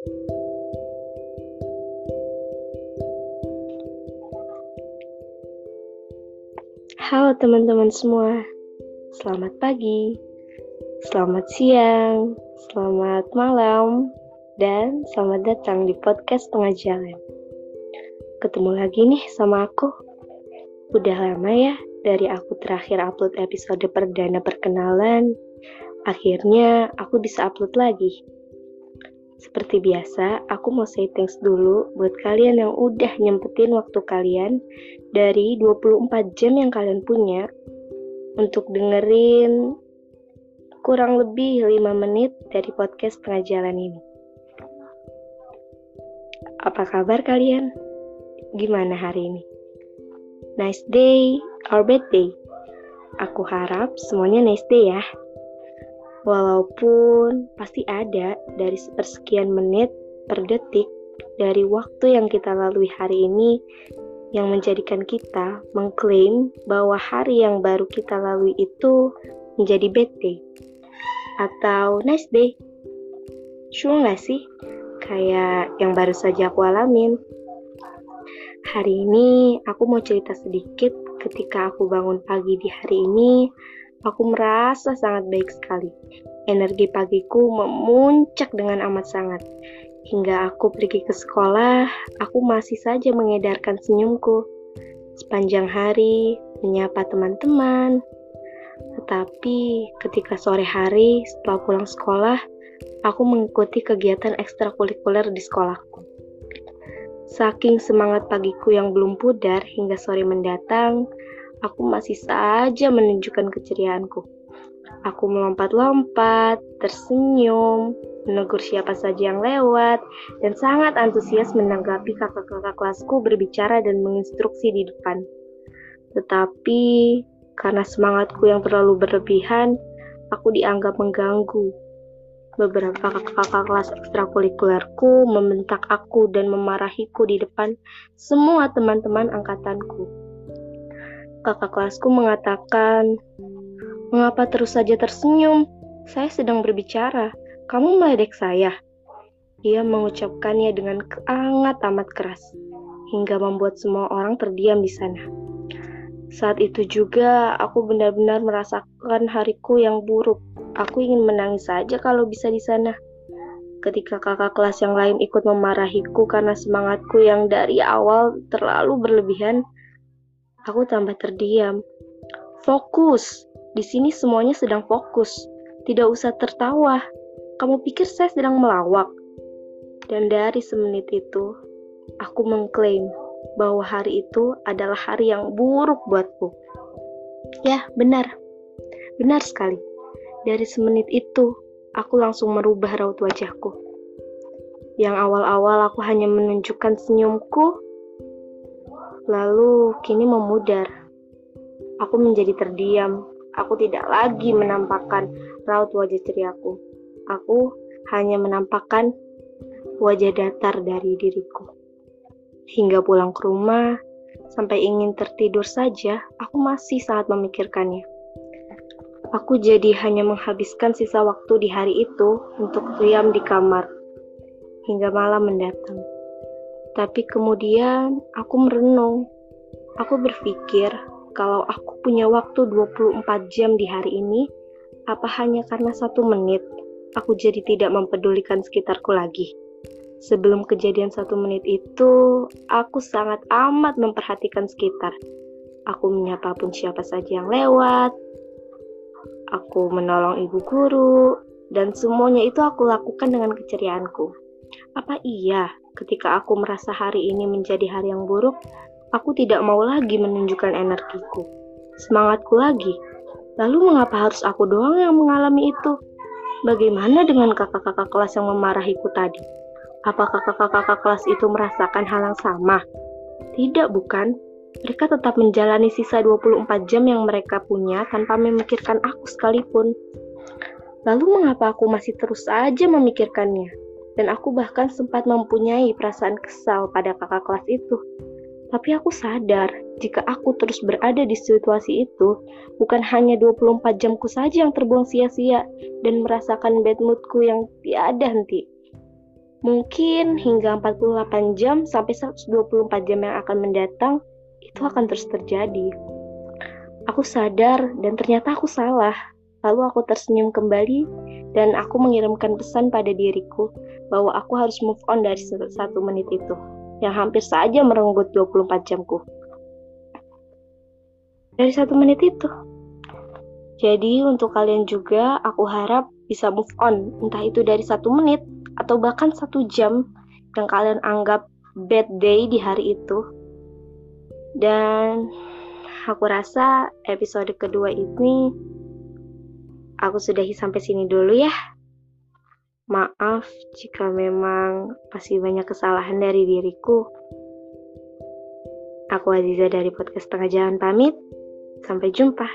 Halo teman-teman semua, selamat pagi, selamat siang, selamat malam, dan selamat datang di podcast Tengah Jalan. Ketemu lagi nih sama aku. Udah lama ya dari aku terakhir upload episode perdana perkenalan. Akhirnya aku bisa upload lagi. Seperti biasa, aku mau say thanks dulu buat kalian yang udah nyempetin waktu kalian dari 24 jam yang kalian punya untuk dengerin kurang lebih 5 menit dari podcast tengah jalan ini. Apa kabar kalian? Gimana hari ini? Nice day or bad day? Aku harap semuanya nice day ya. Walaupun pasti ada dari sepersekian menit per detik dari waktu yang kita lalui hari ini yang menjadikan kita mengklaim bahwa hari yang baru kita lalui itu menjadi bad day atau nice day. Sure nggak sih? Kayak yang baru saja aku alamin. Hari ini aku mau cerita sedikit ketika aku bangun pagi di hari ini Aku merasa sangat baik sekali. Energi pagiku memuncak dengan amat sangat. Hingga aku pergi ke sekolah, aku masih saja mengedarkan senyumku. Sepanjang hari, menyapa teman-teman. Tetapi ketika sore hari setelah pulang sekolah, aku mengikuti kegiatan ekstrakurikuler di sekolahku. Saking semangat pagiku yang belum pudar hingga sore mendatang, aku masih saja menunjukkan keceriaanku. Aku melompat-lompat, tersenyum, menegur siapa saja yang lewat, dan sangat antusias menanggapi kakak-kakak kelasku berbicara dan menginstruksi di depan. Tetapi, karena semangatku yang terlalu berlebihan, aku dianggap mengganggu. Beberapa kakak-kakak kelas ekstrakurikulerku membentak aku dan memarahiku di depan semua teman-teman angkatanku kakak kelasku mengatakan, Mengapa terus saja tersenyum? Saya sedang berbicara. Kamu meledek saya. Ia mengucapkannya dengan sangat amat keras, hingga membuat semua orang terdiam di sana. Saat itu juga aku benar-benar merasakan hariku yang buruk. Aku ingin menangis saja kalau bisa di sana. Ketika kakak kelas yang lain ikut memarahiku karena semangatku yang dari awal terlalu berlebihan, Aku tambah terdiam. Fokus. Di sini semuanya sedang fokus. Tidak usah tertawa. Kamu pikir saya sedang melawak? Dan dari semenit itu, aku mengklaim bahwa hari itu adalah hari yang buruk buatku. Ya, benar. Benar sekali. Dari semenit itu, aku langsung merubah raut wajahku. Yang awal-awal aku hanya menunjukkan senyumku Lalu kini memudar. Aku menjadi terdiam. Aku tidak lagi menampakkan raut wajah ceriaku. Aku hanya menampakkan wajah datar dari diriku. Hingga pulang ke rumah, sampai ingin tertidur saja, aku masih sangat memikirkannya. Aku jadi hanya menghabiskan sisa waktu di hari itu untuk diam di kamar hingga malam mendatang. Tapi kemudian aku merenung. Aku berpikir kalau aku punya waktu 24 jam di hari ini, apa hanya karena satu menit aku jadi tidak mempedulikan sekitarku lagi. Sebelum kejadian satu menit itu, aku sangat amat memperhatikan sekitar. Aku menyapa pun siapa saja yang lewat. Aku menolong ibu guru, dan semuanya itu aku lakukan dengan keceriaanku. Apa iya Ketika aku merasa hari ini menjadi hari yang buruk, aku tidak mau lagi menunjukkan energiku, semangatku lagi. Lalu mengapa harus aku doang yang mengalami itu? Bagaimana dengan kakak-kakak kelas yang memarahiku tadi? Apakah kakak-kakak kelas itu merasakan hal yang sama? Tidak, bukan? Mereka tetap menjalani sisa 24 jam yang mereka punya tanpa memikirkan aku sekalipun. Lalu mengapa aku masih terus saja memikirkannya? Dan aku bahkan sempat mempunyai perasaan kesal pada kakak kelas itu. Tapi aku sadar, jika aku terus berada di situasi itu, bukan hanya 24 jamku saja yang terbuang sia-sia dan merasakan bad moodku yang tiada henti. Mungkin hingga 48 jam sampai 124 jam yang akan mendatang itu akan terus terjadi. Aku sadar dan ternyata aku salah. Lalu aku tersenyum kembali dan aku mengirimkan pesan pada diriku bahwa aku harus move on dari satu menit itu yang hampir saja merenggut 24 jamku. Dari satu menit itu. Jadi untuk kalian juga aku harap bisa move on, entah itu dari satu menit atau bahkan satu jam yang kalian anggap bad day di hari itu. Dan aku rasa episode kedua ini aku sudahi sampai sini dulu ya. Maaf jika memang masih banyak kesalahan dari diriku. Aku Aziza dari podcast Tengah Jalan pamit. Sampai jumpa.